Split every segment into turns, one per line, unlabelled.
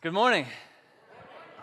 Good morning.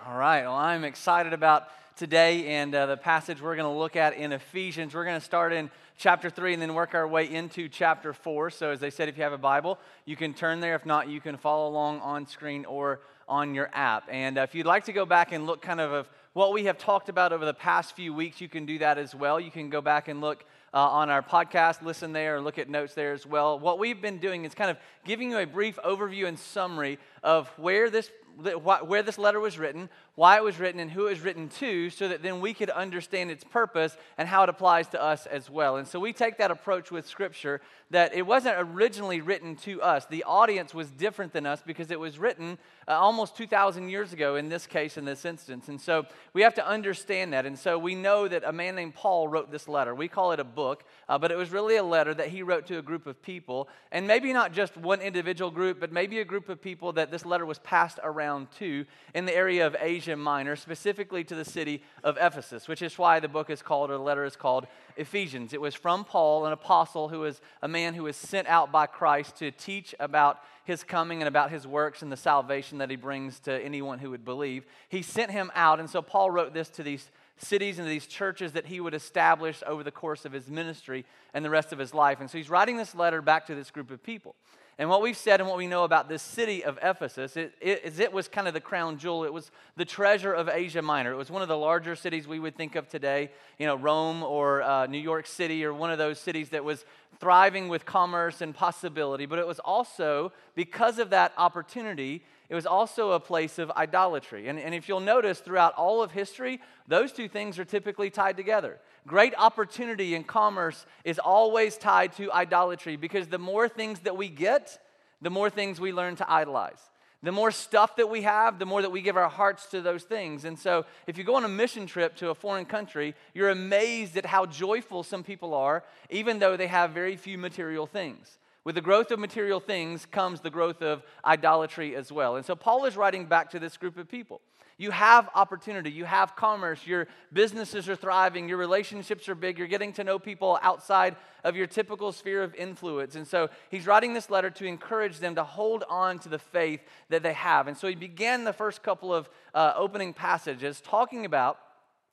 All right. Well, I'm excited about today and uh, the passage we're going to look at in Ephesians. We're going to start in chapter 3 and then work our way into chapter 4. So, as I said, if you have a Bible, you can turn there. If not, you can follow along on screen or on your app. And uh, if you'd like to go back and look kind of of what we have talked about over the past few weeks, you can do that as well. You can go back and look uh, on our podcast, listen there, look at notes there as well. What we've been doing is kind of giving you a brief overview and summary of where this where this letter was written, why it was written, and who it was written to, so that then we could understand its purpose and how it applies to us as well. And so we take that approach with Scripture that it wasn't originally written to us. The audience was different than us because it was written uh, almost 2,000 years ago in this case, in this instance. And so we have to understand that. And so we know that a man named Paul wrote this letter. We call it a book, uh, but it was really a letter that he wrote to a group of people. And maybe not just one individual group, but maybe a group of people that this letter was passed around to in the area of Asia Minor, specifically to the city of Ephesus, which is why the book is called, or the letter is called Ephesians. It was from Paul, an apostle who was a man who was sent out by Christ to teach about his coming and about his works and the salvation that he brings to anyone who would believe. He sent him out, and so Paul wrote this to these cities and these churches that he would establish over the course of his ministry and the rest of his life. And so he's writing this letter back to this group of people. And what we've said and what we know about this city of Ephesus it, it, is it was kind of the crown jewel. It was the treasure of Asia Minor. It was one of the larger cities we would think of today, you know, Rome or uh, New York City or one of those cities that was thriving with commerce and possibility. But it was also, because of that opportunity, it was also a place of idolatry. And, and if you'll notice throughout all of history, those two things are typically tied together. Great opportunity in commerce is always tied to idolatry because the more things that we get, the more things we learn to idolize. The more stuff that we have, the more that we give our hearts to those things. And so, if you go on a mission trip to a foreign country, you're amazed at how joyful some people are, even though they have very few material things. With the growth of material things comes the growth of idolatry as well. And so Paul is writing back to this group of people. You have opportunity, you have commerce, your businesses are thriving, your relationships are big, you're getting to know people outside of your typical sphere of influence. And so he's writing this letter to encourage them to hold on to the faith that they have. And so he began the first couple of uh, opening passages talking about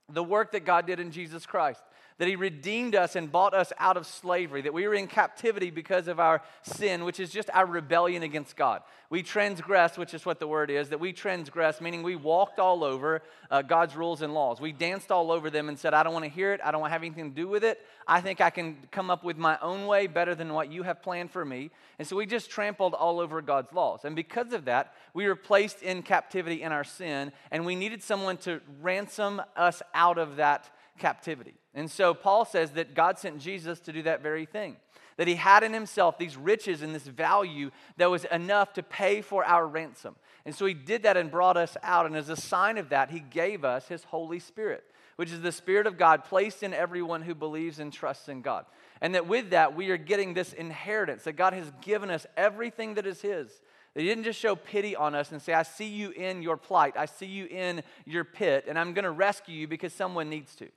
the work that God did in Jesus Christ that He redeemed us and bought us out of slavery, that we were in captivity because of our sin, which is just our rebellion against God. We transgressed, which is what the word is, that we transgressed, meaning we walked all over uh, God's rules and laws. We danced all over them and said, I don't want to hear it. I don't want to have anything to do with it. I think I can come up with my own way better than what you have planned for me. And so we just trampled all over God's laws. And because of that, we were placed in captivity in our sin, and we needed someone to ransom us out of that captivity. And so Paul says that God sent Jesus to do that very thing. That he had in himself these riches and this value that was enough to pay for our ransom. And so he did that and brought us out. And as a sign of that, he gave us his Holy Spirit, which is the Spirit of God placed in everyone who believes and trusts in God. And that with that, we are getting this inheritance, that God has given us everything that is his. That he didn't just show pity on us and say, I see you in your plight, I see you in your pit, and I'm going to rescue you because someone needs to.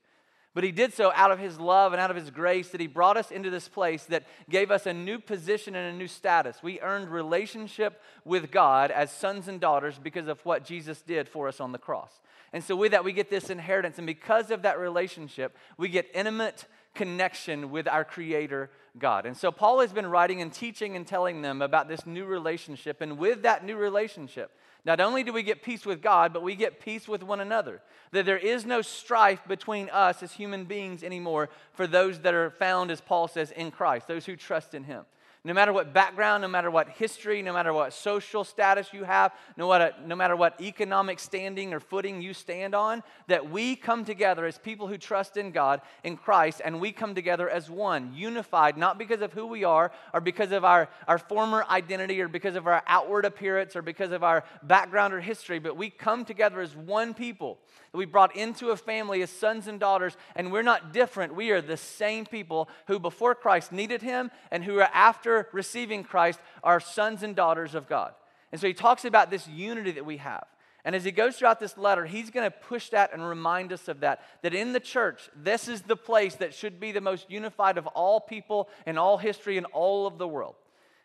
But he did so out of his love and out of his grace that he brought us into this place that gave us a new position and a new status. We earned relationship with God as sons and daughters because of what Jesus did for us on the cross. And so, with that, we get this inheritance. And because of that relationship, we get intimate connection with our Creator God. And so, Paul has been writing and teaching and telling them about this new relationship. And with that new relationship, not only do we get peace with God, but we get peace with one another. That there is no strife between us as human beings anymore for those that are found, as Paul says, in Christ, those who trust in Him no matter what background, no matter what history, no matter what social status you have, no matter, no matter what economic standing or footing you stand on, that we come together as people who trust in God, in Christ, and we come together as one, unified, not because of who we are or because of our, our former identity or because of our outward appearance or because of our background or history, but we come together as one people that we brought into a family as sons and daughters, and we're not different. We are the same people who before Christ needed Him and who are after receiving Christ are sons and daughters of God. And so he talks about this unity that we have. And as he goes throughout this letter, he's going to push that and remind us of that. That in the church, this is the place that should be the most unified of all people in all history in all of the world.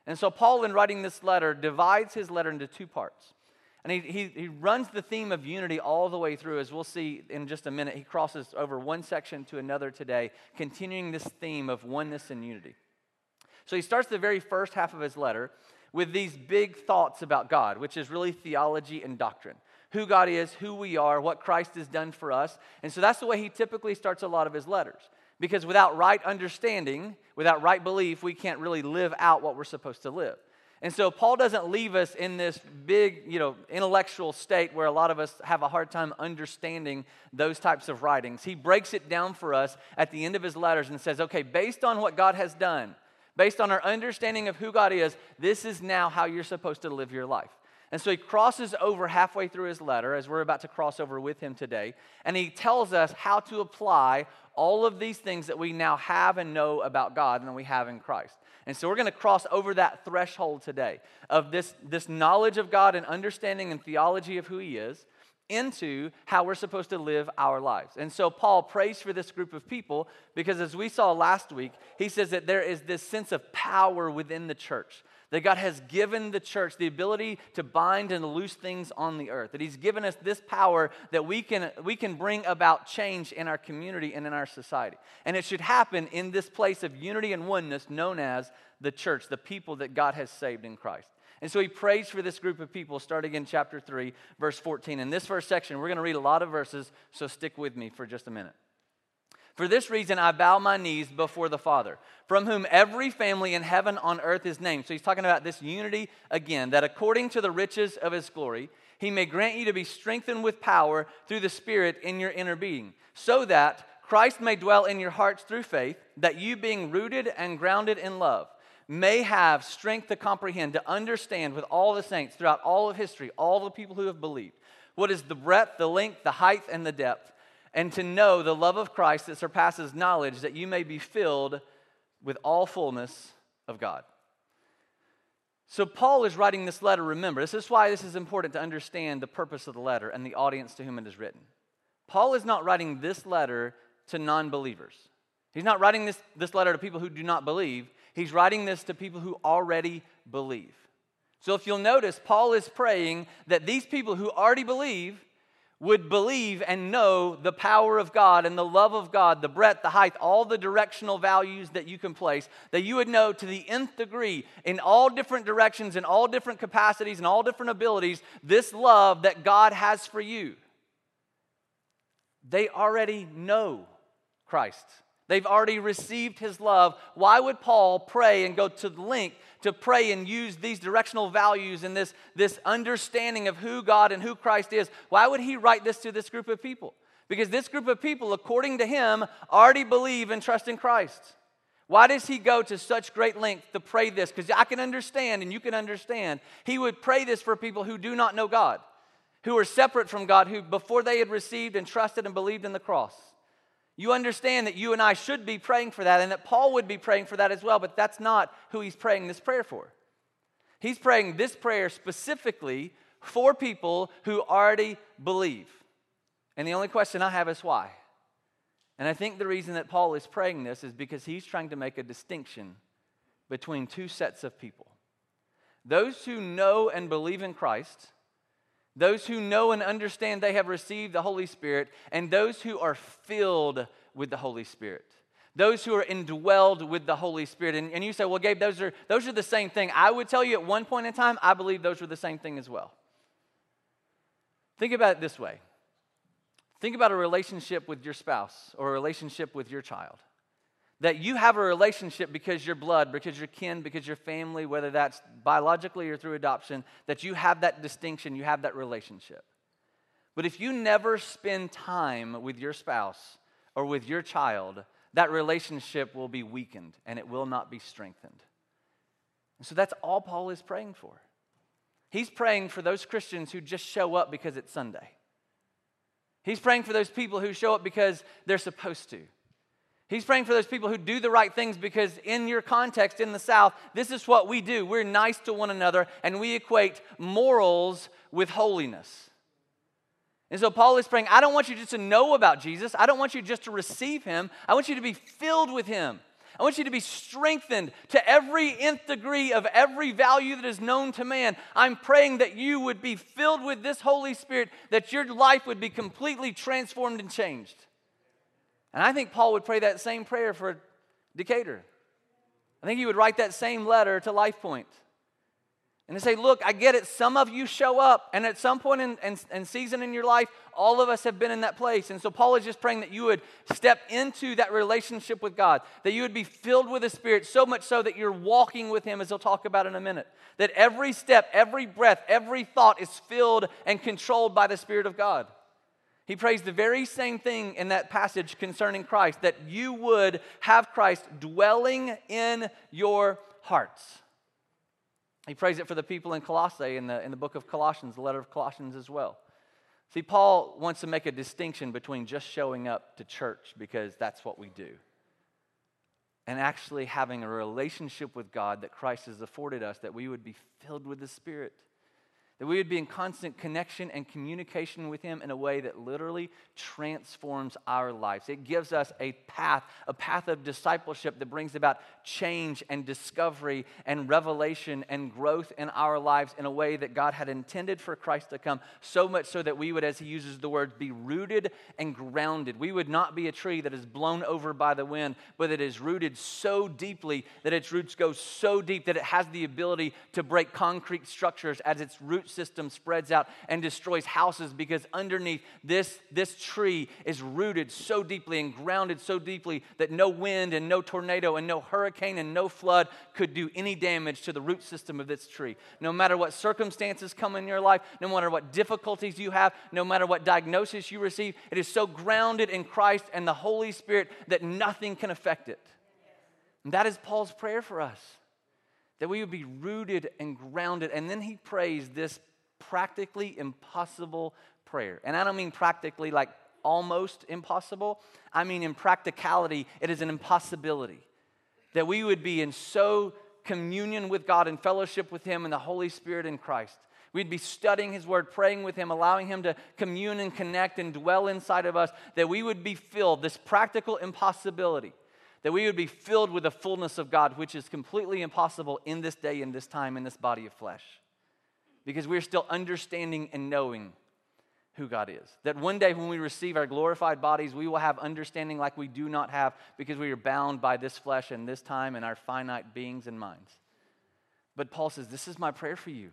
And so, Paul, in writing this letter, divides his letter into two parts. And he, he, he runs the theme of unity all the way through, as we'll see in just a minute. He crosses over one section to another today, continuing this theme of oneness and unity. So he starts the very first half of his letter with these big thoughts about God, which is really theology and doctrine who God is, who we are, what Christ has done for us. And so that's the way he typically starts a lot of his letters. Because without right understanding, without right belief, we can't really live out what we're supposed to live. And so Paul doesn't leave us in this big, you know, intellectual state where a lot of us have a hard time understanding those types of writings. He breaks it down for us at the end of his letters and says, "Okay, based on what God has done, based on our understanding of who God is, this is now how you're supposed to live your life." And so he crosses over halfway through his letter, as we're about to cross over with him today, and he tells us how to apply all of these things that we now have and know about God and that we have in Christ. And so we're going to cross over that threshold today of this, this knowledge of God and understanding and theology of who He is into how we're supposed to live our lives. And so Paul prays for this group of people because, as we saw last week, he says that there is this sense of power within the church that God has given the church the ability to bind and loose things on the earth, that He's given us this power that we can, we can bring about change in our community and in our society. And it should happen in this place of unity and oneness known as the church, the people that God has saved in Christ. And so he prays for this group of people starting in chapter 3, verse 14. In this first section, we're going to read a lot of verses, so stick with me for just a minute. For this reason, I bow my knees before the Father, from whom every family in heaven on earth is named. So he's talking about this unity again, that according to the riches of his glory, he may grant you to be strengthened with power through the Spirit in your inner being, so that Christ may dwell in your hearts through faith, that you, being rooted and grounded in love, may have strength to comprehend, to understand with all the saints throughout all of history, all the people who have believed, what is the breadth, the length, the height, and the depth and to know the love of Christ that surpasses knowledge, that you may be filled with all fullness of God. So, Paul is writing this letter. Remember, this is why this is important to understand the purpose of the letter and the audience to whom it is written. Paul is not writing this letter to non believers. He's not writing this, this letter to people who do not believe. He's writing this to people who already believe. So, if you'll notice, Paul is praying that these people who already believe would believe and know the power of God and the love of God, the breadth, the height, all the directional values that you can place, that you would know to the nth degree in all different directions, in all different capacities, and all different abilities, this love that God has for you. They already know Christ. They've already received his love. Why would Paul pray and go to the length to pray and use these directional values and this, this understanding of who God and who Christ is? Why would he write this to this group of people? Because this group of people, according to him, already believe and trust in Christ. Why does he go to such great length to pray this? Because I can understand and you can understand. He would pray this for people who do not know God, who are separate from God, who before they had received and trusted and believed in the cross you understand that you and I should be praying for that and that Paul would be praying for that as well, but that's not who he's praying this prayer for. He's praying this prayer specifically for people who already believe. And the only question I have is why? And I think the reason that Paul is praying this is because he's trying to make a distinction between two sets of people those who know and believe in Christ those who know and understand they have received the Holy Spirit, and those who are filled with the Holy Spirit. Those who are indwelled with the Holy Spirit. And, and you say, well, Gabe, those are, those are the same thing. I would tell you at one point in time, I believe those were the same thing as well. Think about it this way think about a relationship with your spouse or a relationship with your child that you have a relationship because you're blood, because you're kin, because you're family, whether that's biologically or through adoption, that you have that distinction, you have that relationship. But if you never spend time with your spouse or with your child, that relationship will be weakened and it will not be strengthened. And so that's all Paul is praying for. He's praying for those Christians who just show up because it's Sunday. He's praying for those people who show up because they're supposed to. He's praying for those people who do the right things because, in your context in the South, this is what we do. We're nice to one another and we equate morals with holiness. And so Paul is praying, I don't want you just to know about Jesus. I don't want you just to receive him. I want you to be filled with him. I want you to be strengthened to every nth degree of every value that is known to man. I'm praying that you would be filled with this Holy Spirit, that your life would be completely transformed and changed. And I think Paul would pray that same prayer for Decatur. I think he would write that same letter to Life Point. And they say, Look, I get it. Some of you show up, and at some point in, in, in, season in your life, all of us have been in that place. And so Paul is just praying that you would step into that relationship with God, that you would be filled with the Spirit, so much so that you're walking with Him, as he'll talk about in a minute. That every step, every breath, every thought is filled and controlled by the Spirit of God. He prays the very same thing in that passage concerning Christ, that you would have Christ dwelling in your hearts. He prays it for the people in Colossae in the, in the book of Colossians, the letter of Colossians as well. See, Paul wants to make a distinction between just showing up to church because that's what we do and actually having a relationship with God that Christ has afforded us, that we would be filled with the Spirit that we would be in constant connection and communication with Him in a way that literally transforms our lives. It gives us a path, a path of discipleship that brings about change and discovery and revelation and growth in our lives in a way that God had intended for Christ to come, so much so that we would, as He uses the word, be rooted and grounded. We would not be a tree that is blown over by the wind, but that is rooted so deeply that its roots go so deep that it has the ability to break concrete structures as its roots system spreads out and destroys houses because underneath this, this tree is rooted so deeply and grounded so deeply that no wind and no tornado and no hurricane and no flood could do any damage to the root system of this tree. No matter what circumstances come in your life, no matter what difficulties you have, no matter what diagnosis you receive, it is so grounded in Christ and the Holy Spirit that nothing can affect it. And that is Paul's prayer for us that we would be rooted and grounded. And then he prays this practically impossible prayer. And I don't mean practically like almost impossible, I mean in practicality, it is an impossibility. That we would be in so communion with God and fellowship with Him and the Holy Spirit in Christ. We'd be studying His Word, praying with Him, allowing Him to commune and connect and dwell inside of us, that we would be filled, this practical impossibility, that we would be filled with the fullness of God, which is completely impossible in this day, in this time, in this body of flesh because we're still understanding and knowing who God is. That one day when we receive our glorified bodies, we will have understanding like we do not have because we are bound by this flesh and this time and our finite beings and minds. But Paul says, This is my prayer for you.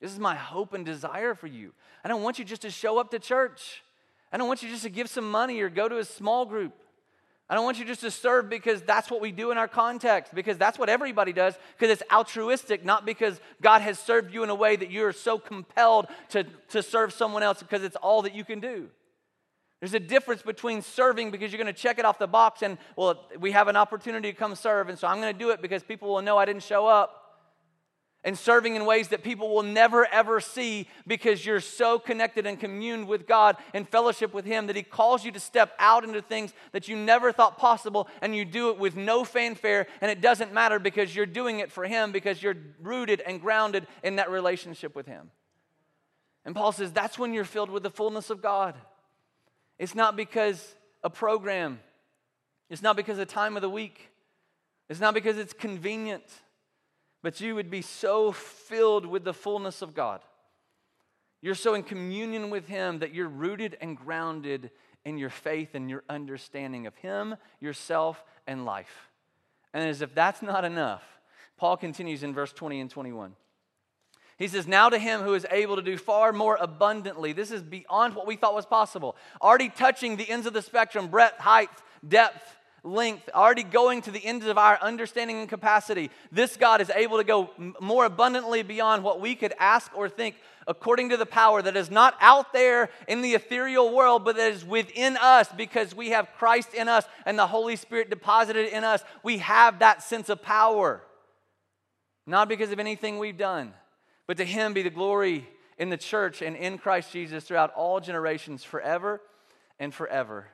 This is my hope and desire for you. I don't want you just to show up to church. I don't want you just to give some money or go to a small group. I don't want you just to serve because that's what we do in our context, because that's what everybody does, because it's altruistic, not because God has served you in a way that you're so compelled to, to serve someone else because it's all that you can do. There's a difference between serving because you're going to check it off the box and, well, we have an opportunity to come serve, and so I'm going to do it because people will know I didn't show up and serving in ways that people will never ever see because you're so connected and communed with God and fellowship with Him that He calls you to step out into things that you never thought possible and you do it with no fanfare and it doesn't matter because you're doing it for Him because you're rooted and grounded in that relationship with Him. And Paul says that's when you're filled with the fullness of God. It's not because a program, it's not because a time of the week, it's not because it's convenient but you would be so filled with the fullness of God. You're so in communion with Him that you're rooted and grounded in your faith and your understanding of Him, yourself, and life. And as if that's not enough, Paul continues in verse 20 and 21. He says, Now to him who is able to do far more abundantly. This is beyond what we thought was possible. Already touching the ends of the spectrum breadth, height, depth, length, already going to the ends of our understanding and capacity. This God is able to go more abundantly beyond what we could ask or think according to the power that is not out there in the ethereal world, but that is within us because we have Christ in us and the Holy Spirit deposited in us. We have that sense of power, not because of anything we've done, but to Him be the glory in the church and in Christ Jesus throughout all generations, forever and forever.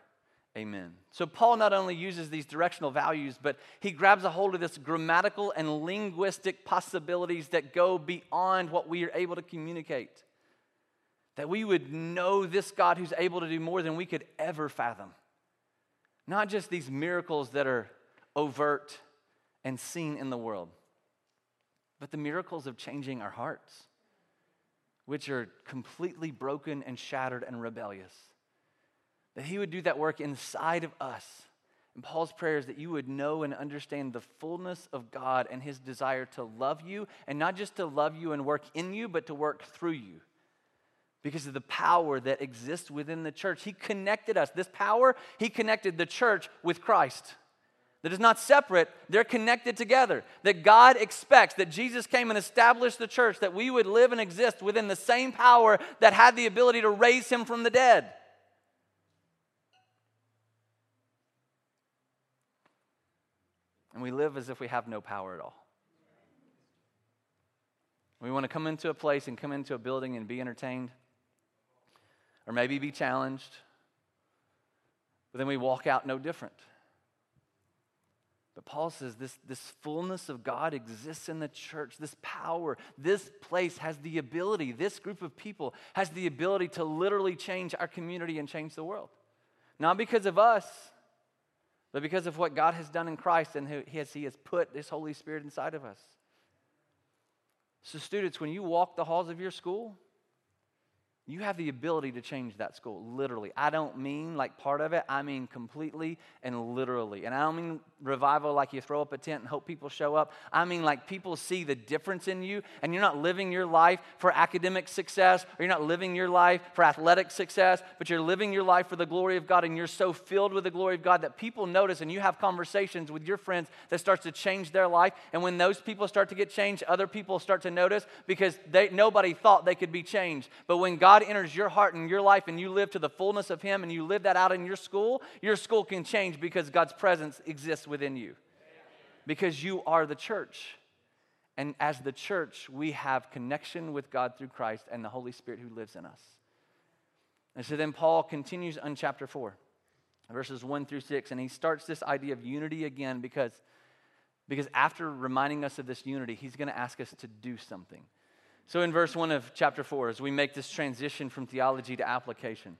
Amen. So, Paul not only uses these directional values, but he grabs a hold of this grammatical and linguistic possibilities that go beyond what we are able to communicate. That we would know this God who's able to do more than we could ever fathom. Not just these miracles that are overt and seen in the world, but the miracles of changing our hearts, which are completely broken and shattered and rebellious. That He would do that work inside of us. And Paul's prayer is that you would know and understand the fullness of God and His desire to love you, and not just to love you and work in you, but to work through you because of the power that exists within the church. He connected us. This power, He connected the church with Christ that is not separate, they're connected together. That God expects that Jesus came and established the church, that we would live and exist within the same power that had the ability to raise him from the dead. And we live as if we have no power at all. We want to come into a place and come into a building and be entertained, or maybe be challenged, but then we walk out no different. But Paul says this, this fullness of God exists in the church. This power, this place has the ability, this group of people has the ability to literally change our community and change the world. Not because of us, but because of what God has done in Christ and who he has, he has put this Holy Spirit inside of us. So, students, when you walk the halls of your school, you have the ability to change that school, literally. I don't mean like part of it, I mean completely and literally. And I don't mean revival like you throw up a tent and hope people show up. I mean like people see the difference in you and you're not living your life for academic success or you're not living your life for athletic success, but you're living your life for the glory of God and you're so filled with the glory of God that people notice and you have conversations with your friends that starts to change their life. And when those people start to get changed, other people start to notice because they, nobody thought they could be changed. But when God enters your heart and your life and you live to the fullness of Him and you live that out in your school, your school can change because God's presence exists within you. Because you are the church. And as the church, we have connection with God through Christ and the Holy Spirit who lives in us. And so then Paul continues on chapter 4, verses 1 through 6, and he starts this idea of unity again because, because after reminding us of this unity, he's going to ask us to do something. So in verse 1 of chapter 4, as we make this transition from theology to application,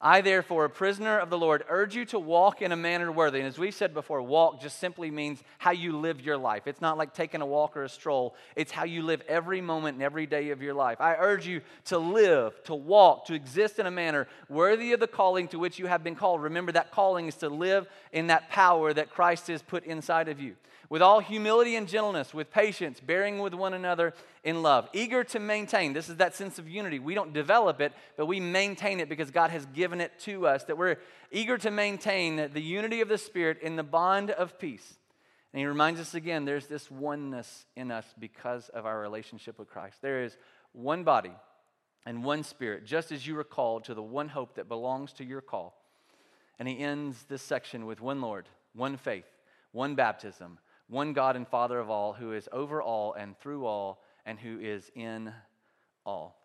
I, therefore, a prisoner of the Lord, urge you to walk in a manner worthy. And as we've said before, walk just simply means how you live your life. It's not like taking a walk or a stroll, it's how you live every moment and every day of your life. I urge you to live, to walk, to exist in a manner worthy of the calling to which you have been called. Remember, that calling is to live in that power that Christ has put inside of you with all humility and gentleness, with patience, bearing with one another in love, eager to maintain. This is that sense of unity. We don't develop it, but we maintain it because God has given it to us, that we're eager to maintain the unity of the Spirit in the bond of peace. And he reminds us again there's this oneness in us because of our relationship with Christ. There is one body and one spirit, just as you are called to the one hope that belongs to your call. And he ends this section with one Lord, one faith, one baptism one God and Father of all, who is over all and through all, and who is in all.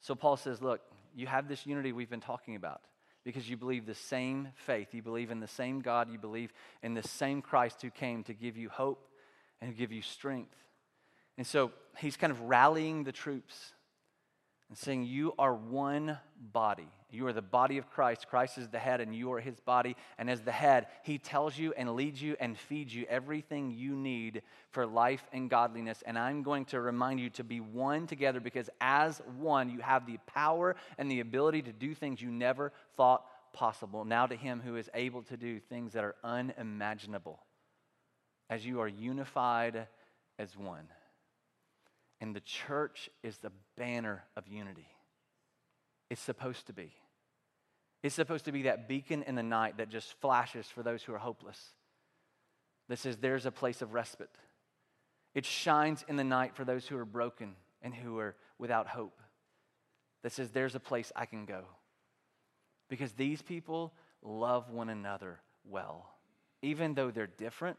So Paul says, Look, you have this unity we've been talking about because you believe the same faith. You believe in the same God. You believe in the same Christ who came to give you hope and give you strength. And so he's kind of rallying the troops and saying, You are one body. You are the body of Christ. Christ is the head, and you are his body. And as the head, he tells you and leads you and feeds you everything you need for life and godliness. And I'm going to remind you to be one together because as one, you have the power and the ability to do things you never thought possible. Now to him who is able to do things that are unimaginable, as you are unified as one. And the church is the banner of unity. It's supposed to be. It's supposed to be that beacon in the night that just flashes for those who are hopeless. That says there's a place of respite. It shines in the night for those who are broken and who are without hope. That says there's a place I can go. Because these people love one another well. Even though they're different,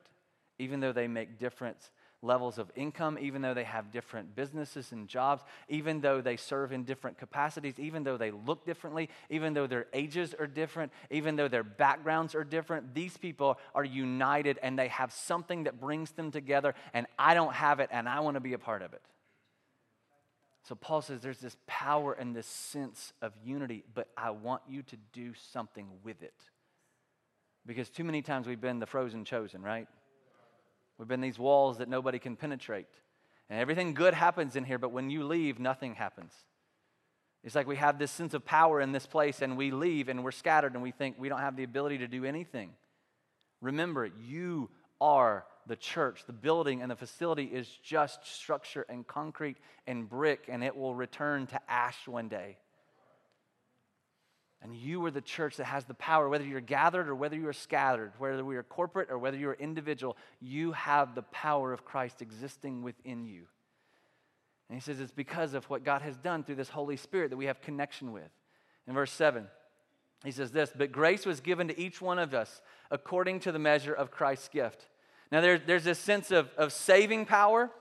even though they make difference levels of income, even though they have different businesses and jobs, even though they serve in different capacities, even though they look differently, even though their ages are different, even though their backgrounds are different, these people are united and they have something that brings them together, and I don't have it, and I want to be a part of it. So Paul says there's this power and this sense of unity, but I want you to do something with it. Because too many times we've been the frozen chosen, right? We've been these walls that nobody can penetrate. And everything good happens in here, but when you leave, nothing happens. It's like we have this sense of power in this place, and we leave and we're scattered and we think we don't have the ability to do anything. Remember, you are the church. The building and the facility is just structure and concrete and brick, and it will return to ash one day. And you are the church that has the power, whether you're gathered or whether you are scattered, whether we are corporate or whether you're individual, you have the power of Christ existing within you. And he says it's because of what God has done through this Holy Spirit that we have connection with. In verse 7, he says this But grace was given to each one of us according to the measure of Christ's gift. Now, there, there's this sense of, of saving power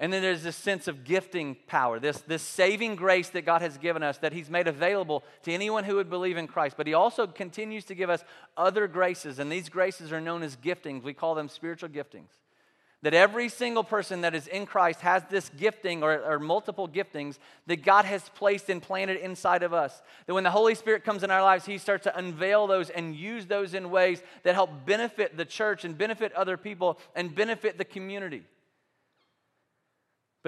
and then there's this sense of gifting power, this, this saving grace that God has given us that He's made available to anyone who would believe in Christ. But He also continues to give us other graces, and these graces are known as giftings. We call them spiritual giftings. That every single person that is in Christ has this gifting or, or, multiple giftings that God has placed and planted inside of us. That when the Holy Spirit comes in our lives, He starts to unveil those and use those in ways that help benefit the church and benefit other people and benefit the community.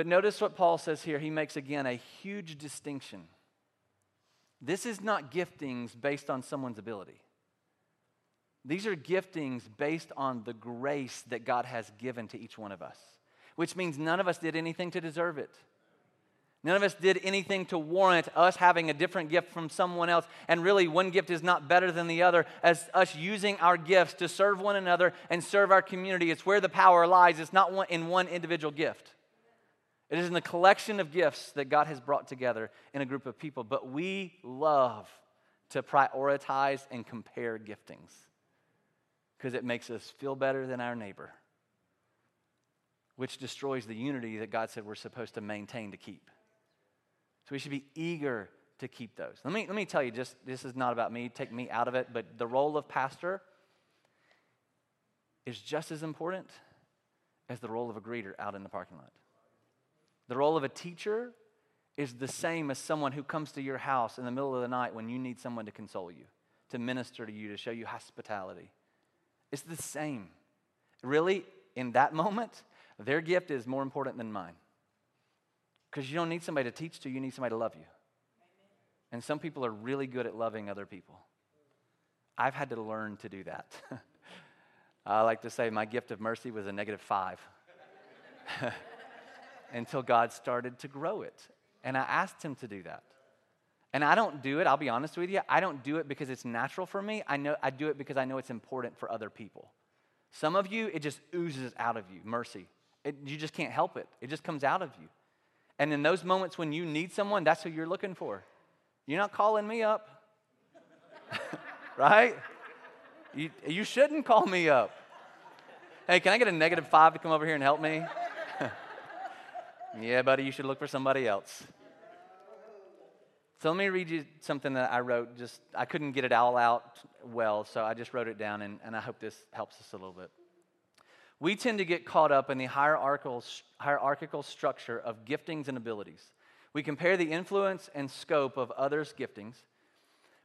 But notice what Paul says here. He makes again a huge distinction. This is not giftings based on someone's ability. These are giftings based on the grace that God has given to each one of us, which means none of us did anything to deserve it. None of us did anything to warrant us having a different gift from someone else. And really, one gift is not better than the other, as us using our gifts to serve one another and serve our community. It's where the power lies, it's not in one individual gift. It is in the collection of gifts that God has brought together in a group of people. But we love to prioritize and compare giftings because it makes us feel better than our neighbor, which destroys the unity that God said we're supposed to maintain to keep. So we should be eager to keep those. Let me, let me tell you, just this is not about me, take me out of it, but the role of pastor is just as important as the role of a greeter out in the parking lot. The role of a teacher is the same as someone who comes to your house in the middle of the night when you need someone to console you, to minister to you, to show you hospitality. It's the same. Really, in that moment, their gift is more important than mine. Because you don't need somebody to teach to, you need somebody to love you. And some people are really good at loving other people. I've had to learn to do that. I like to say my gift of mercy was a negative five. until God started to grow it. And I asked Him to do that. And I don't do it, I'll be honest with you, I don't do it because it's natural for me. I, know, I do it because I know it's important for other people. Some of you, it just oozes out of you mercy. It, you just can't help it, it just comes out of you. And in those moments when you need someone, that's who you're looking for. You're not calling me up, right? You, you shouldn't call me up. Hey, can I get a negative five to come over here and help me? Yeah, buddy, you should look for somebody else. So let me read you something that I wrote. Just I couldn't get it all out well, so I just wrote it down, and, and I hope this helps us a little bit. We tend to get caught up in the hierarchical, hierarchical structure of giftings and abilities. We compare the influence and scope of others' giftings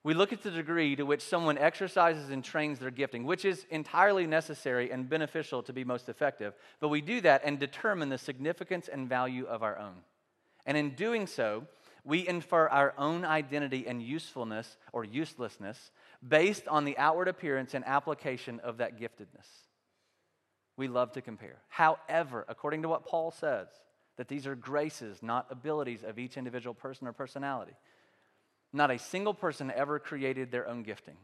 we look at the degree to which someone exercises and trains their gifting, which is entirely necessary and beneficial to be most effective. But we do that and determine the significance and value of our own. And in doing so, we infer our own identity and usefulness or uselessness based on the outward appearance and application of that giftedness. We love to compare. However, according to what Paul says, that these are graces, not abilities of each individual person or personality. Not a single person ever created their own gifting.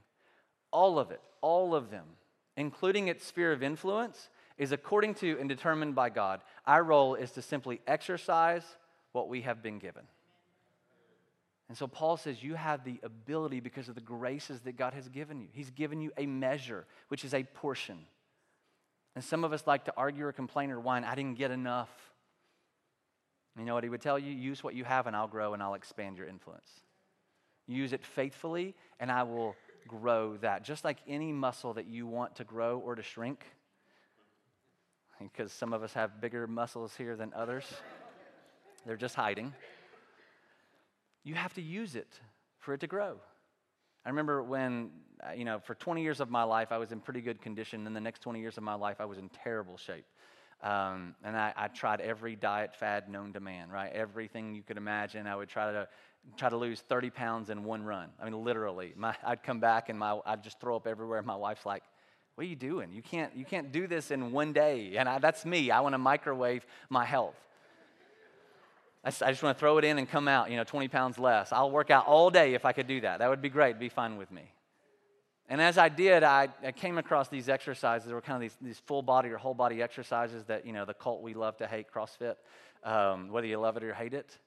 All of it, all of them, including its sphere of influence, is according to and determined by God. Our role is to simply exercise what we have been given. And so Paul says you have the ability because of the graces that God has given you. He's given you a measure, which is a portion. And some of us like to argue or complain or whine, I didn't get enough. You know what he would tell you? Use what you have and I'll grow and I'll expand your influence. Use it faithfully, and I will grow that. Just like any muscle that you want to grow or to shrink, because some of us have bigger muscles here than others, they're just hiding. You have to use it for it to grow. I remember when, you know, for 20 years of my life, I was in pretty good condition. Then the next 20 years of my life, I was in terrible shape. Um, and I, I, tried every diet fad known to man, right? Everything you could imagine. I would try to try to lose 30 pounds in one run. I mean, literally. My, I'd come back and my, I'd just throw up everywhere. My wife's like, what are you doing? You can't, you can't do this in one day. And I, that's me. I want to microwave my health. I I just want to throw it in and come out, you know, 20 pounds less. I'll work out all day if I could do that. That would be great, be fine with me. And as I did, I, I came across these exercises. They were kind of these, these full body or whole body exercises that, you know, the cult we love to hate, CrossFit, um, whether you love it or hate it.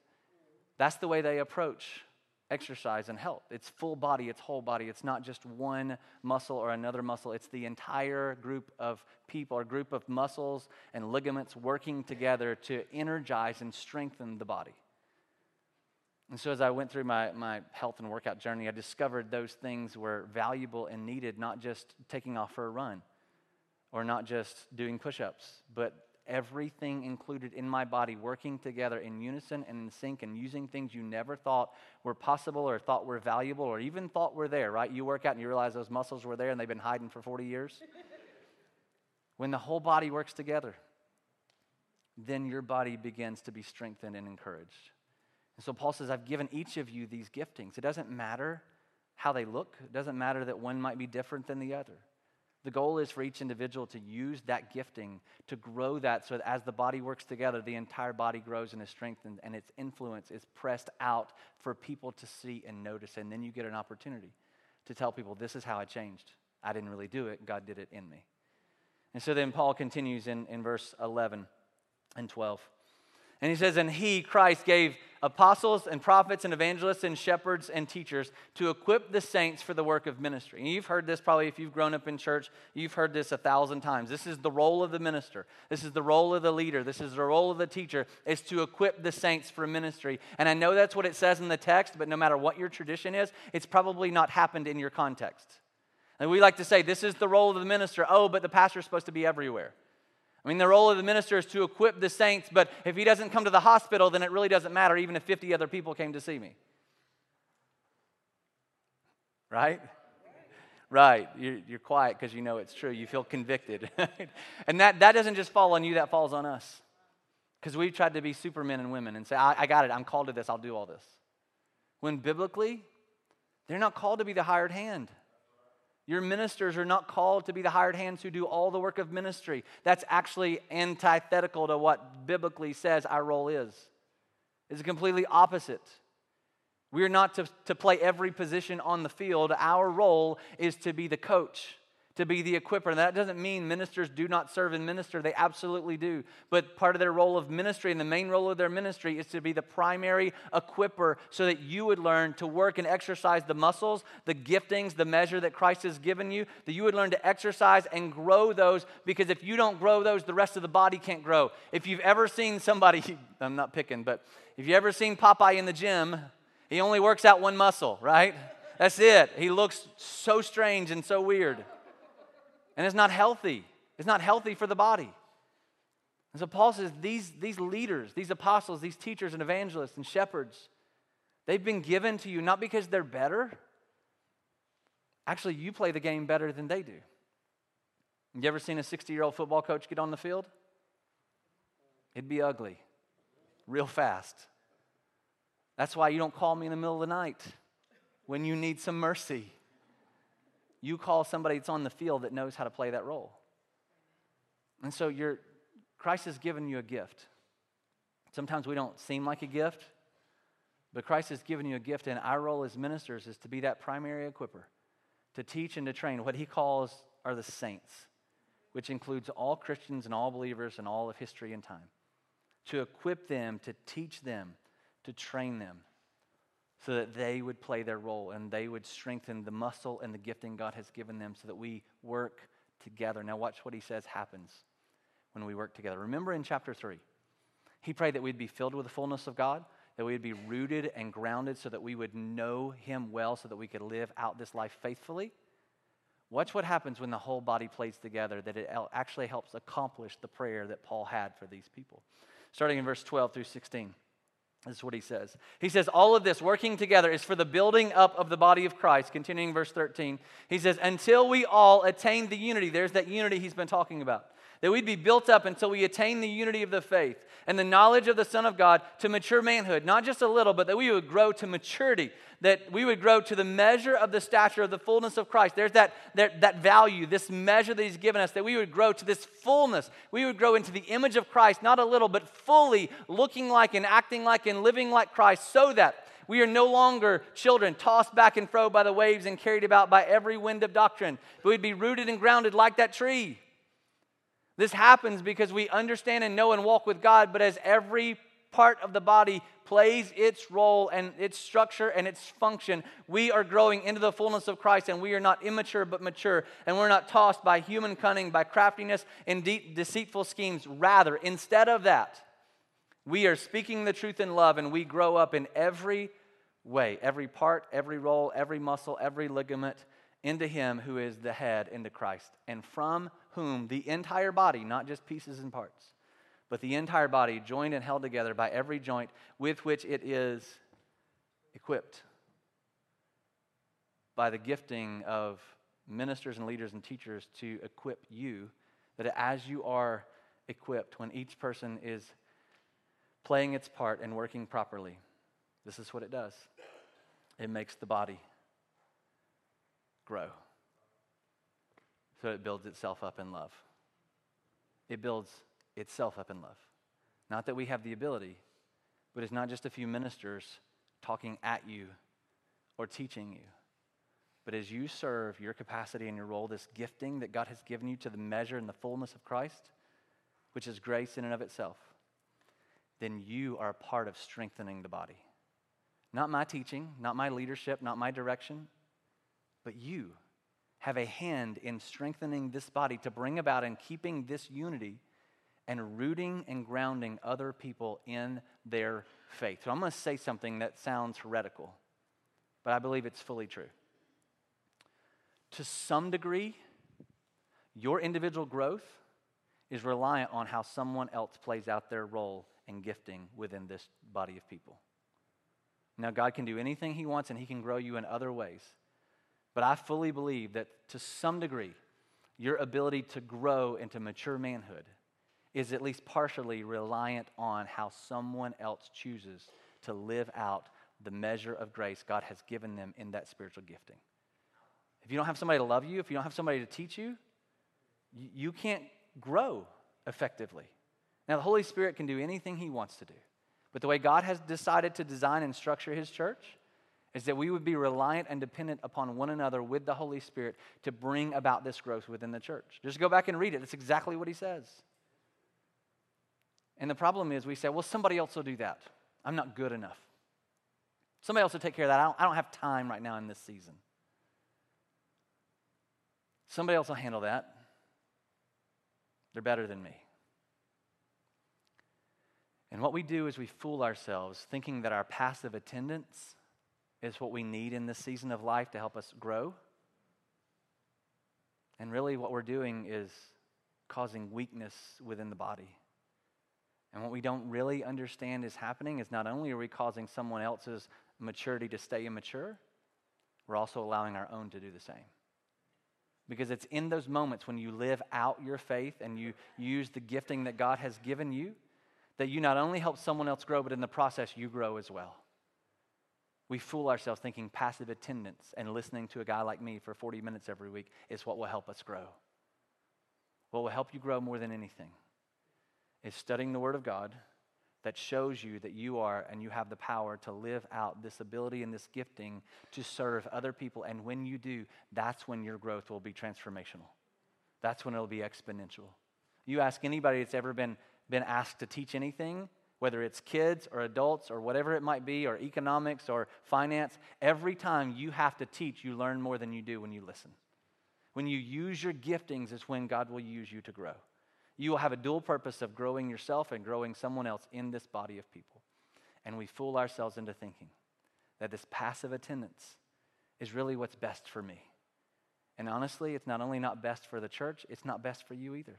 That's the way they approach exercise and health. It's full body, it's whole body. It's not just one muscle or another muscle. It's the entire group of people or group of muscles and ligaments working together to energize and strengthen the body. And so, as I went through my, my health and workout journey, I discovered those things were valuable and needed, not just taking off for a run or not just doing push ups, but everything included in my body working together in unison and in sync and using things you never thought were possible or thought were valuable or even thought were there, right? You work out and you realize those muscles were there and they've been hiding for 40 years. when the whole body works together, then your body begins to be strengthened and encouraged. And so Paul says, I've given each of you these giftings. It doesn't matter how they look, it doesn't matter that one might be different than the other. The goal is for each individual to use that gifting to grow that so that as the body works together, the entire body grows and is strengthened and its influence is pressed out for people to see and notice. And then you get an opportunity to tell people, This is how I changed. I didn't really do it, God did it in me. And so then Paul continues in, in verse 11 and 12. And he says, And he, Christ, gave apostles and prophets and evangelists and shepherds and teachers to equip the saints for the work of ministry. And you've heard this probably if you've grown up in church, you've heard this a thousand times. This is the role of the minister. This is the role of the leader. This is the role of the teacher, is to equip the saints for ministry. And I know that's what it says in the text, but no matter what your tradition is, it's probably not happened in your context. And we like to say, this is the role of the minister. Oh, but the pastor's supposed to be everywhere. I mean, the role of the minister is to equip the saints, but if he doesn't come to the hospital, then it really doesn't matter, even if 50 other people came to see me. Right? Right. You're, you're quiet because you know it's true. You feel convicted. and that, that doesn't just fall on you, that falls on us. Because we've tried to be supermen and women and say, I, I got it, I'm called to this, I'll do all this. When biblically, they're not called to be the hired hand. Your ministers are not called to be the hired hands who do all the work of ministry. That's actually antithetical to what biblically says our role is. It's completely opposite. We are not to, to play every position on the field. Our role is to be the coach to be the equiper. And that doesn't mean ministers do not serve and minister, they absolutely do. But part of their role of ministry and the main role of their ministry is to be the primary equiper so that you would learn to work and exercise the muscles, the giftings, the measure that Christ has given you, that you would learn to exercise and grow those because if you don't grow those, the rest of the body can't grow. If you've ever seen somebody, I'm not picking, but if you've ever seen Popeye in the gym, he only works out one muscle, right? That's it. He looks so strange and so weird. And it's not healthy. It's not healthy for the body. And so Paul says these, these leaders, these apostles, these teachers and evangelists and shepherds, they've been given to you not because they're better. Actually, you play the game better than they do. You ever seen a 60 year old football coach get on the field? It'd be ugly, real fast. That's why you don't call me in the middle of the night when you need some mercy. You call somebody that's on the field that knows how to play that role. And so you Christ has given you a gift. Sometimes we don't seem like a gift, but Christ has given you a gift, and our role as ministers is to be that primary equiper, to teach and to train what he calls are the saints, which includes all Christians and all believers and all of history and time, to equip them, to teach them, to train them so that they would play their role and they would strengthen the muscle and the gifting God has given them so that we work together. Now, watch what he says happens when we work together. Remember in chapter 3, he prayed that we'd be filled with the fullness of God, that we'd be rooted and grounded so that we would know him well, so that we could live out this life faithfully. Watch what happens when the whole body plays together, that it actually helps accomplish the prayer that Paul had for these people. Starting in verse 12 through 16. This is what he says. He says, All of this working together is for the building up of the body of Christ. Continuing verse 13, he says, Until we all attain the unity. There's that unity he's been talking about. That we'd be built up until we attain the unity of the faith and the knowledge of the Son of God to mature manhood. Not just a little, but that we would grow to maturity. That we would grow to the measure of the stature of the fullness of Christ. There's that, that, that value, this measure that he's given us, that we would grow to this fullness. We would grow into the image of Christ, not a little, but fully looking like and acting like and living like Christ, so that we are no longer children tossed back and fro by the waves and carried about by every wind of doctrine, but we'd be rooted and grounded like that tree this happens because we understand and know and walk with God, but as every part of the body plays its role and its structure and its function, we are growing into the fullness of Christ and we are not immature but mature. And we're not tossed by human cunning, by craftiness and de- deceitful schemes. Rather, instead of that, we are speaking the truth in love and we grow up in every way, every part, every role, every muscle, every ligament into Him who is the head, into Christ. And from whom the entire body, not just pieces and parts, but the entire body, joined and held together by every joint with which it is equipped by the gifting of ministers and leaders and teachers to equip you, that as you are equipped, when each person is playing its part and working properly, this is what it does it makes the body grow so it builds itself up in love. It builds itself up in love. Not that we have the ability, but it's not just a few ministers talking at you or teaching you. But as you serve your capacity and your role, this gifting that God has given you to the measure and the fullness of Christ, which is grace in and of itself, then you are a part of strengthening the body. Not my teaching, not my leadership, not my direction, but you have a hand in strengthening this body to bring about and keeping this unity and rooting and grounding other people in their faith. So I'm going to say something that sounds heretical, but I believe it's fully true. To some degree, your individual growth is reliant on how someone else plays out their role and gifting within this body of people. Now, God can do anything He wants and He can grow you in other ways. But I fully believe that to some degree, your ability to grow into mature manhood is at least partially reliant on how someone else chooses to live out the measure of grace God has given them in that spiritual gifting. If you don't have somebody to love you, if you don't have somebody to teach you, you can't grow effectively. Now, the Holy Spirit can do anything He wants to do. But the way God has decided to design and structure His church is that we would be reliant and dependent upon one another with the Holy Spirit to bring about this growth within the church. Just go back and read it. That's exactly what he says. And the problem is, we say, well, somebody else will do that. I'm not good enough. Somebody else will take care of that. I don't, I don't have time right now in this season. Somebody else will handle that. They're better than me. And what we do is we fool ourselves thinking that our passive attendance is what we need in this season of life to help us grow. And really, what we're doing is causing weakness within the body. And what we don't really understand is happening is not only are we causing someone else's maturity to stay immature, we're also allowing our own to do the same. Because it's in those moments when you live out your faith and you use the gifting that God has given you that you not only help someone else grow, but in the process, you grow as well. We fool ourselves thinking passive attendance and listening to a guy like me for 40 minutes every week is what will help us grow. What will help you grow more than anything is studying the Word of God that shows you that you are and you have the power to live out this ability and this gifting to serve other people. And when you do, that's when your growth will be transformational. That's when it'll be exponential. You ask anybody that's ever been, been asked to teach anything, whether it's kids or adults or whatever it might be, or economics or finance, every time you have to teach, you learn more than you do when you listen. When you use your giftings, is when God will use you to grow. You will have a dual purpose of growing yourself and growing someone else in this body of people. And we fool ourselves into thinking that this passive attendance is really what's best for me. And honestly, it's not only not best for the church, it's not best for you either.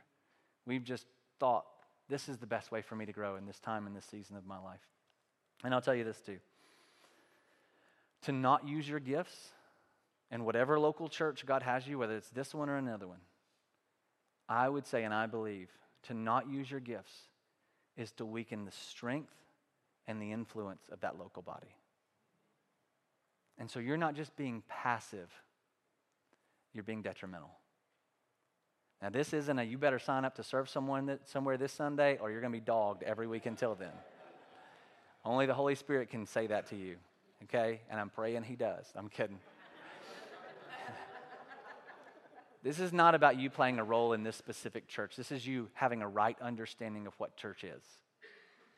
We've just thought this is the best way for me to grow in this time in this season of my life. And I'll tell you this too to not use your gifts in whatever local church God has you, whether it's this one or another one, I would say, and I believe, to not use your gifts is to weaken the strength and the influence of that local body. And so you're not just being passive, you're being detrimental. Now, this isn't a you better sign up to serve someone that, somewhere this Sunday or you're going to be dogged every week until then. Only the Holy Spirit can say that to you, okay? And I'm praying He does. I'm kidding. this is not about you playing a role in this specific church. This is you having a right understanding of what church is.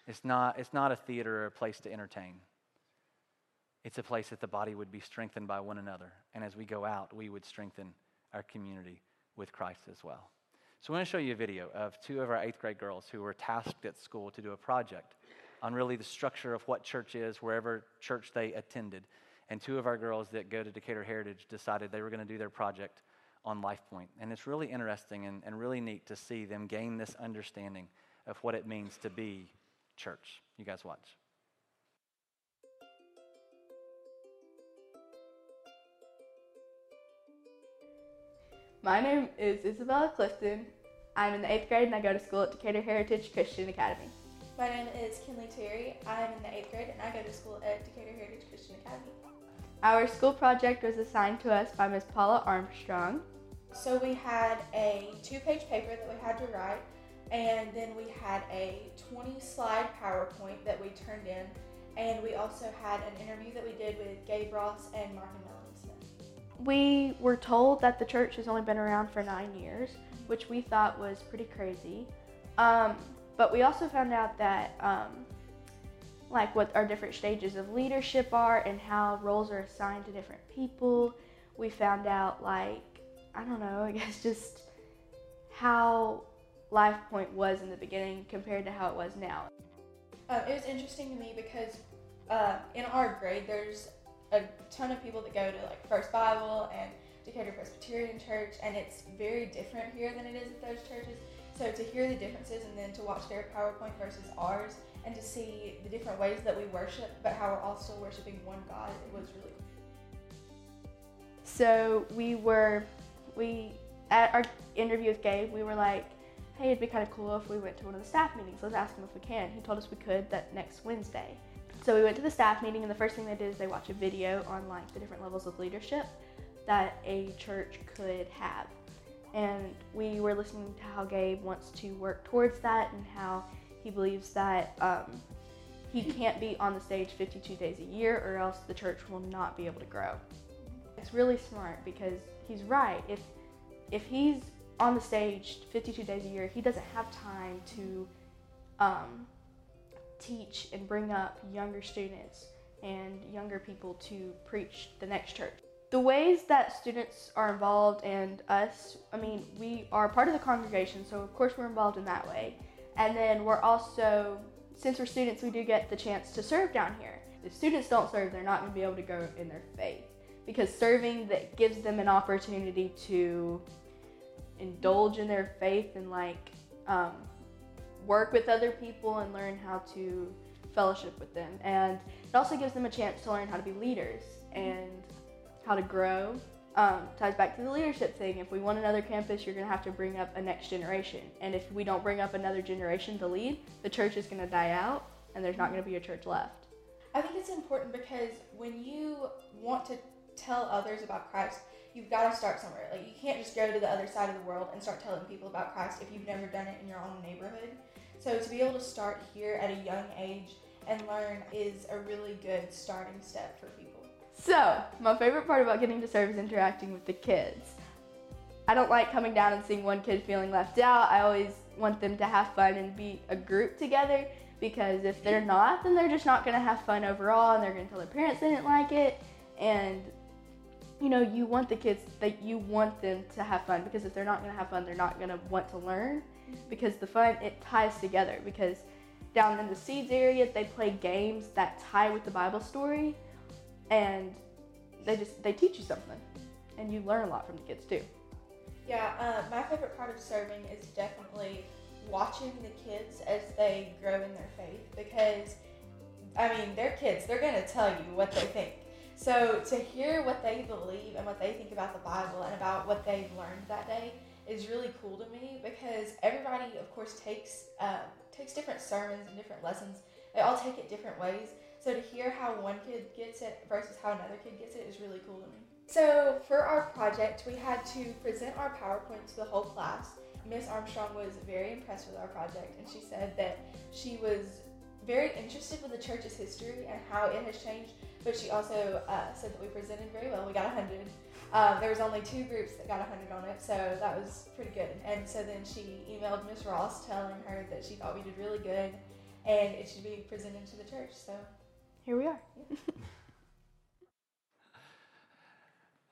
It's not, it's not a theater or a place to entertain. It's a place that the body would be strengthened by one another. And as we go out, we would strengthen our community with Christ as well. So, I want to show you a video of two of our eighth grade girls who were tasked at school to do a project on really the structure of what church is, wherever church they attended. And two of our girls that go to Decatur Heritage decided they were going to do their project on LifePoint. And it's really interesting and, and really neat to see them gain this understanding of what it means to be church. You guys watch.
My name is Isabella Clifton. I'm in the eighth grade and I go to school at Decatur Heritage Christian Academy.
My name is Kinley Terry. I am in the eighth grade and I go to school at Decatur Heritage Christian Academy.
Our school project was assigned to us by Ms. Paula Armstrong.
So we had a two page paper that we had to write, and then we had a 20 slide PowerPoint that we turned in, and we also had an interview that we did with Gabe Ross and Mark and Melanie Smith.
We were told that the church has only been around for nine years, which we thought was pretty crazy. Um, but we also found out that, um, like, what our different stages of leadership are and how roles are assigned to different people. We found out, like, I don't know, I guess just how Life Point was in the beginning compared to how it was now.
Um, it was interesting to me because uh, in our grade, there's a ton of people that go to like First Bible and Decatur Presbyterian Church, and it's very different here than it is at those churches. So to hear the differences and then to watch their PowerPoint versus ours, and to see the different ways that we worship, but how we're all still worshiping one God, it was really cool.
So we were, we at our interview with Gabe, we were like, hey, it'd be kind of cool if we went to one of the staff meetings. Let's ask him if we can. He told us we could that next Wednesday. So we went to the staff meeting, and the first thing they did is they watched a video on like the different levels of leadership that a church could have. And we were listening to how Gabe wants to work towards that and how he believes that um, he can't be on the stage 52 days a year or else the church will not be able to grow. It's really smart because he's right. If if he's on the stage 52 days a year, he doesn't have time to um, teach and bring up younger students and younger people to preach the next church. The ways that students are involved and us, I mean, we are part of the congregation, so of course we're involved in that way. And then we're also, since we're students, we do get the chance to serve down here. If students don't serve, they're not going to be able to grow in their faith because serving that gives them an opportunity to indulge in their faith and like um, work with other people and learn how to fellowship with them. And it also gives them a chance to learn how to be leaders and how to grow. Um, ties back to the leadership thing. If we want another campus, you're going to have to bring up a next generation. And if we don't bring up another generation to lead, the church is going to die out and there's not going to be a church left.
I think it's important because when you want to tell others about Christ, you've got to start somewhere. Like you can't just go to the other side of the world and start telling people about Christ if you've never done it in your own neighborhood. So to be able to start here at a young age and learn is a really good starting step for people.
So, my favorite part about getting to serve is interacting with the kids. I don't like coming down and seeing one kid feeling left out. I always want them to have fun and be a group together because if they're not, then they're just not going to have fun overall and they're going to tell their parents they didn't like it. And you know, you want the kids that you want them to have fun because if they're not going to have fun, they're not going to want to learn because the fun it ties together because down in the seeds area they play games that tie with the Bible story and they just they teach you something and you learn a lot from the kids too.
Yeah, uh, my favorite part of serving is definitely watching the kids as they grow in their faith because I mean, they're kids. They're going to tell you what they think. So to hear what they believe and what they think about the Bible and about what they've learned that day is really cool to me because everybody, of course, takes um, takes different sermons and different lessons. They all take it different ways. So to hear how one kid gets it versus how another kid gets it is really cool to me. So for our project, we had to present our PowerPoint to the whole class. Miss Armstrong was very impressed with our project, and she said that she was very interested with the church's history and how it has changed. But she also uh, said that we presented very well. We got 100. Um, there was only two groups that got 100 on it, so that was pretty good. And so then she emailed Miss Ross telling her that she thought we did really good, and it should be presented to the church. So
Here we are.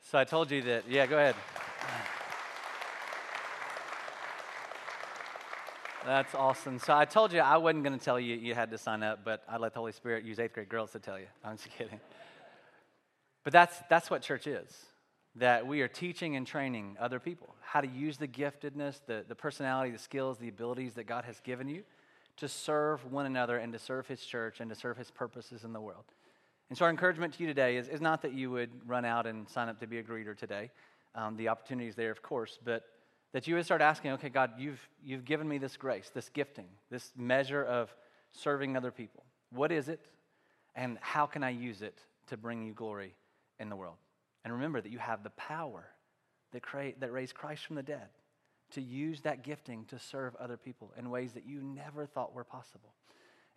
So I told you that, yeah, go ahead. That's awesome. So I told you I wasn't going to tell you you had to sign up, but I let the Holy Spirit use eighth grade girls to tell you. I'm just kidding. But that's, that's what church is that we are teaching and training other people how to use the giftedness, the, the personality, the skills, the abilities that God has given you to serve one another and to serve His church and to serve His purposes in the world. And so, our encouragement to you today is, is not that you would run out and sign up to be a greeter today. Um, the opportunity is there, of course, but that you would start asking, okay, God, you've, you've given me this grace, this gifting, this measure of serving other people. What is it? And how can I use it to bring you glory in the world? And remember that you have the power that, create, that raised Christ from the dead to use that gifting to serve other people in ways that you never thought were possible.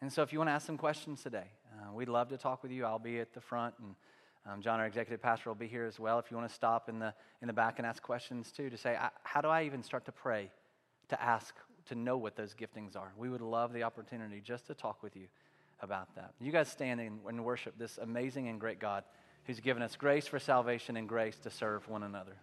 And so, if you want to ask some questions today, uh, we'd love to talk with you. I'll be at the front, and um, John, our executive pastor, will be here as well. If you want to stop in the in the back and ask questions too, to say, how do I even start to pray, to ask, to know what those giftings are? We would love the opportunity just to talk with you about that. You guys stand and worship this amazing and great God who's given us grace for salvation and grace to serve one another.